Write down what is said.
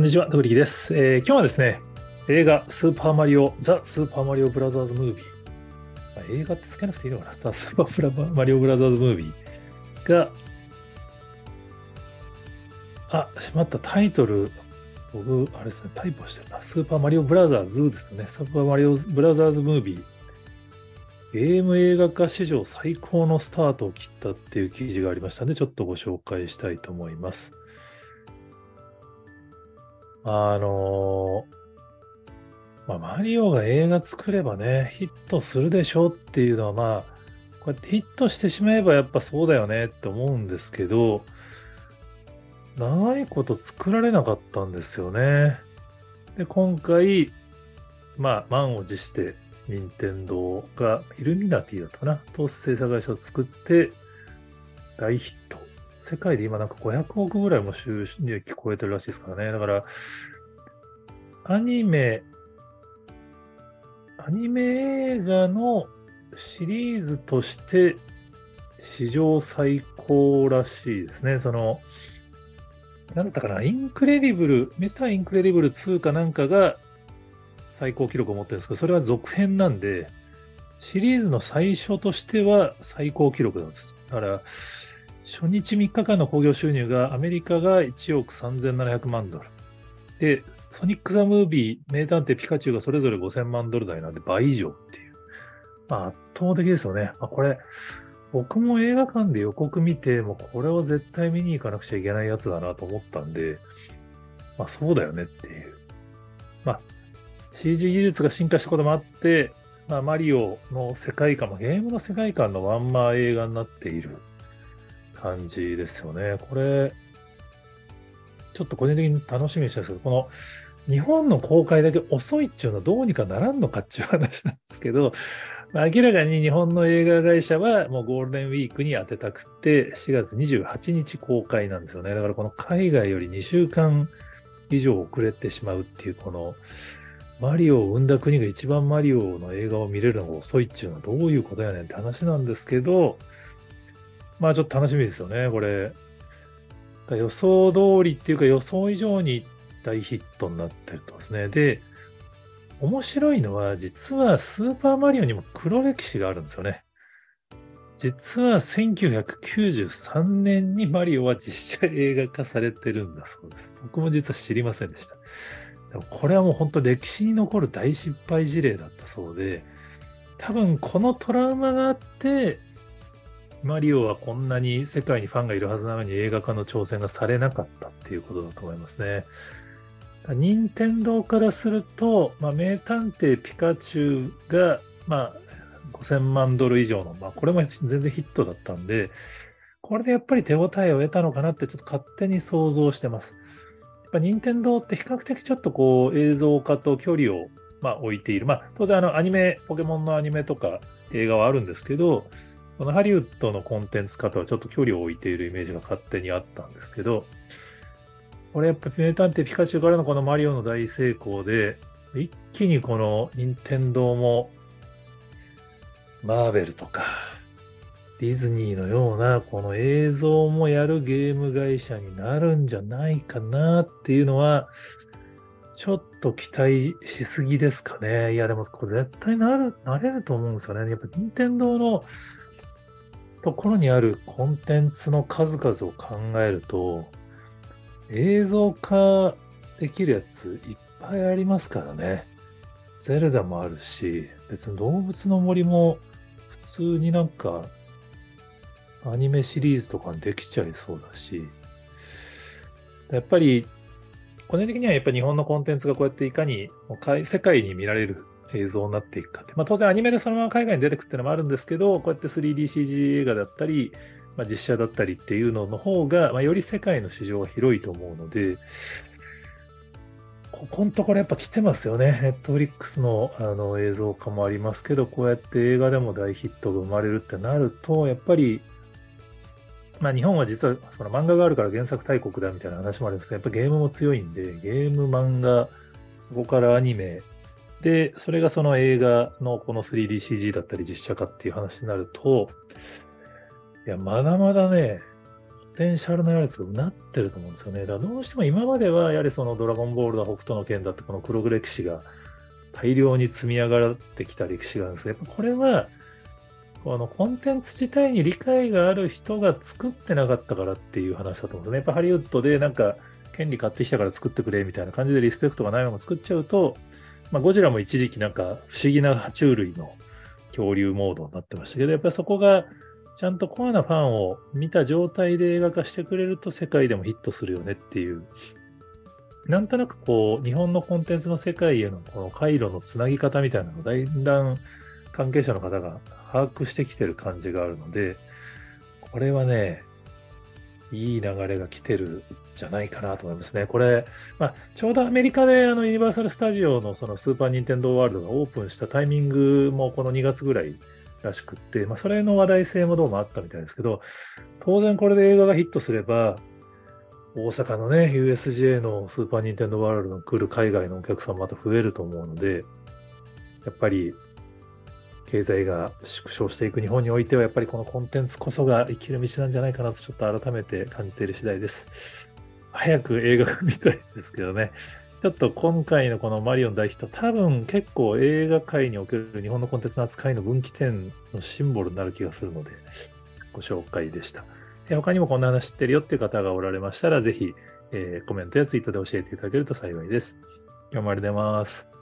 こんにちは、ダブリキです、えー今日はですね、映画スーパーマリオ、ザ・スーパーマリオブラザーズ・ムービー。まあ映画ってつけなくていいのかなザ・スーパーマリオブラザーズ・ムービーが、あ、しまったタイトル、僕、あれですね、タイプをしてるな。スーパーマリオブラザーズですね。スーパーマリオブラザーズ・ムービー。ゲーム映画化史上最高のスタートを切ったっていう記事がありましたので、ちょっとご紹介したいと思います。あのまあ、マリオが映画作ればね、ヒットするでしょうっていうのは、まあ、こうやってヒットしてしまえばやっぱそうだよねって思うんですけど、長いこと作られなかったんですよね。で、今回、まあ、満を持して、任天堂がイルミナティだったかな、と制作会社を作って、大ヒット。世界で今なんか500億ぐらいも収益超えてるらしいですからね。だから、アニメ、アニメ映画のシリーズとして史上最高らしいですね。その、なんだったかな、インクレディブル、ミスターインクレディブル2かなんかが最高記録を持ってるんですけど、それは続編なんで、シリーズの最初としては最高記録なんです。だから、初日3日間の興行収入がアメリカが1億3700万ドル。で、ソニック・ザ・ムービー、名探偵ピカチュウがそれぞれ5000万ドル台なんで倍以上っていう。まあ圧倒的ですよね。まあ、これ、僕も映画館で予告見て、もうこれは絶対見に行かなくちゃいけないやつだなと思ったんで、まあそうだよねっていう。まあ CG 技術が進化したこともあって、まあマリオの世界観、まあゲームの世界観のワンマン映画になっている感じですよね。これ、ちょっと個人的に楽しみにしてるんですけど、この日本の公開だけ遅いっていうのはどうにかならんのかっていう話なんですけど、明らかに日本の映画会社はもうゴールデンウィークに当てたくて、4月28日公開なんですよね。だからこの海外より2週間以上遅れてしまうっていう、このマリオを生んだ国が一番マリオの映画を見れるのが遅いっていうのはどういうことやねんって話なんですけど、まあちょっと楽しみですよね、これ。予想通りっていうか予想以上に大ヒットになってるとですね。で、面白いのは実はスーパーマリオにも黒歴史があるんですよね。実は1993年にマリオは実写映画化されてるんだそうです。僕も実は知りませんでした。でもこれはもう本当歴史に残る大失敗事例だったそうで、多分このトラウマがあって、マリオはこんなに世界にファンがいるはずなのに映画化の挑戦がされなかったっていうことだと思いますね。任天堂からすると、まあ、名探偵ピカチュウが、まあ、5000万ドル以上の、まあ、これも全然ヒットだったんで、これでやっぱり手応えを得たのかなってちょっと勝手に想像してます。やっぱ任天堂って比較的ちょっとこう映像化と距離を、まあ、置いている。まあ、当然あのアニメ、ポケモンのアニメとか映画はあるんですけど、このハリウッドのコンテンツ化とはちょっと距離を置いているイメージが勝手にあったんですけど、これやっぱ名探偵ピカチュウからのこのマリオの大成功で、一気にこの任天堂も、マーベルとか、ディズニーのようなこの映像もやるゲーム会社になるんじゃないかなっていうのは、ちょっと期待しすぎですかね。いや、でもこれ絶対なる、なれると思うんですよね。やっぱ任天堂のところにあるコンテンツの数々を考えると、映像化できるやついっぱいありますからね。ゼルダもあるし、別に動物の森も普通になんかアニメシリーズとかできちゃいそうだし、やっぱり、個人的にはやっぱ日本のコンテンツがこうやっていかに世界に見られる映像になっていくかって。まあ当然アニメでそのまま海外に出てくっていうのもあるんですけど、こうやって 3DCG 映画だったり、まあ、実写だったりっていうのの方が、まあ、より世界の市場が広いと思うので、ここのところやっぱ来てますよね。ネットフリックスのあの映像化もありますけど、こうやって映画でも大ヒットが生まれるってなると、やっぱり、まあ日本は実はその漫画があるから原作大国だみたいな話もありますけど、やっぱゲームも強いんで、ゲーム、漫画、そこからアニメ、で、それがその映画のこの 3DCG だったり実写化っていう話になると、いや、まだまだね、ポテンシャルのやつがうなってると思うんですよね。だからどうしても今までは、やはりそのドラゴンボールだ北斗の拳だってこの黒歴史が大量に積み上がってきた歴史があるんですけど、やっぱこれは、このコンテンツ自体に理解がある人が作ってなかったからっていう話だと思うんですね。やっぱハリウッドでなんか権利買ってきたから作ってくれみたいな感じでリスペクトがないまま作っちゃうと、まあ、ゴジラも一時期なんか不思議な爬虫類の恐竜モードになってましたけど、やっぱりそこがちゃんとコアなファンを見た状態で映画化してくれると世界でもヒットするよねっていう、なんとなくこう、日本のコンテンツの世界へのこの回路のつなぎ方みたいなのをだんだん関係者の方が把握してきてる感じがあるので、これはね、いい流れが来てるじゃないかなと思いますね。これ、まあ、ちょうどアメリカであのユニバーサル・スタジオのそのスーパー・ニンテンドー・ワールドがオープンしたタイミングもこの2月ぐらいらしくって、まあ、それの話題性もどうもあったみたいですけど、当然これで映画がヒットすれば、大阪のね、USJ のスーパー・ニンテンドー・ワールドの来る海外のお客さんまた増えると思うので、やっぱり経済が縮小していく日本においては、やっぱりこのコンテンツこそが生きる道なんじゃないかなと、ちょっと改めて感じている次第です。早く映画が見たいですけどね。ちょっと今回のこのマリオン大ヒット、多分結構映画界における日本のコンテンツの扱いの分岐点のシンボルになる気がするので、ご紹介でした。他にもこんな話知ってるよっていう方がおられましたら、ぜひ、コメントやツイートで教えていただけると幸いです。今日もありがとうございます。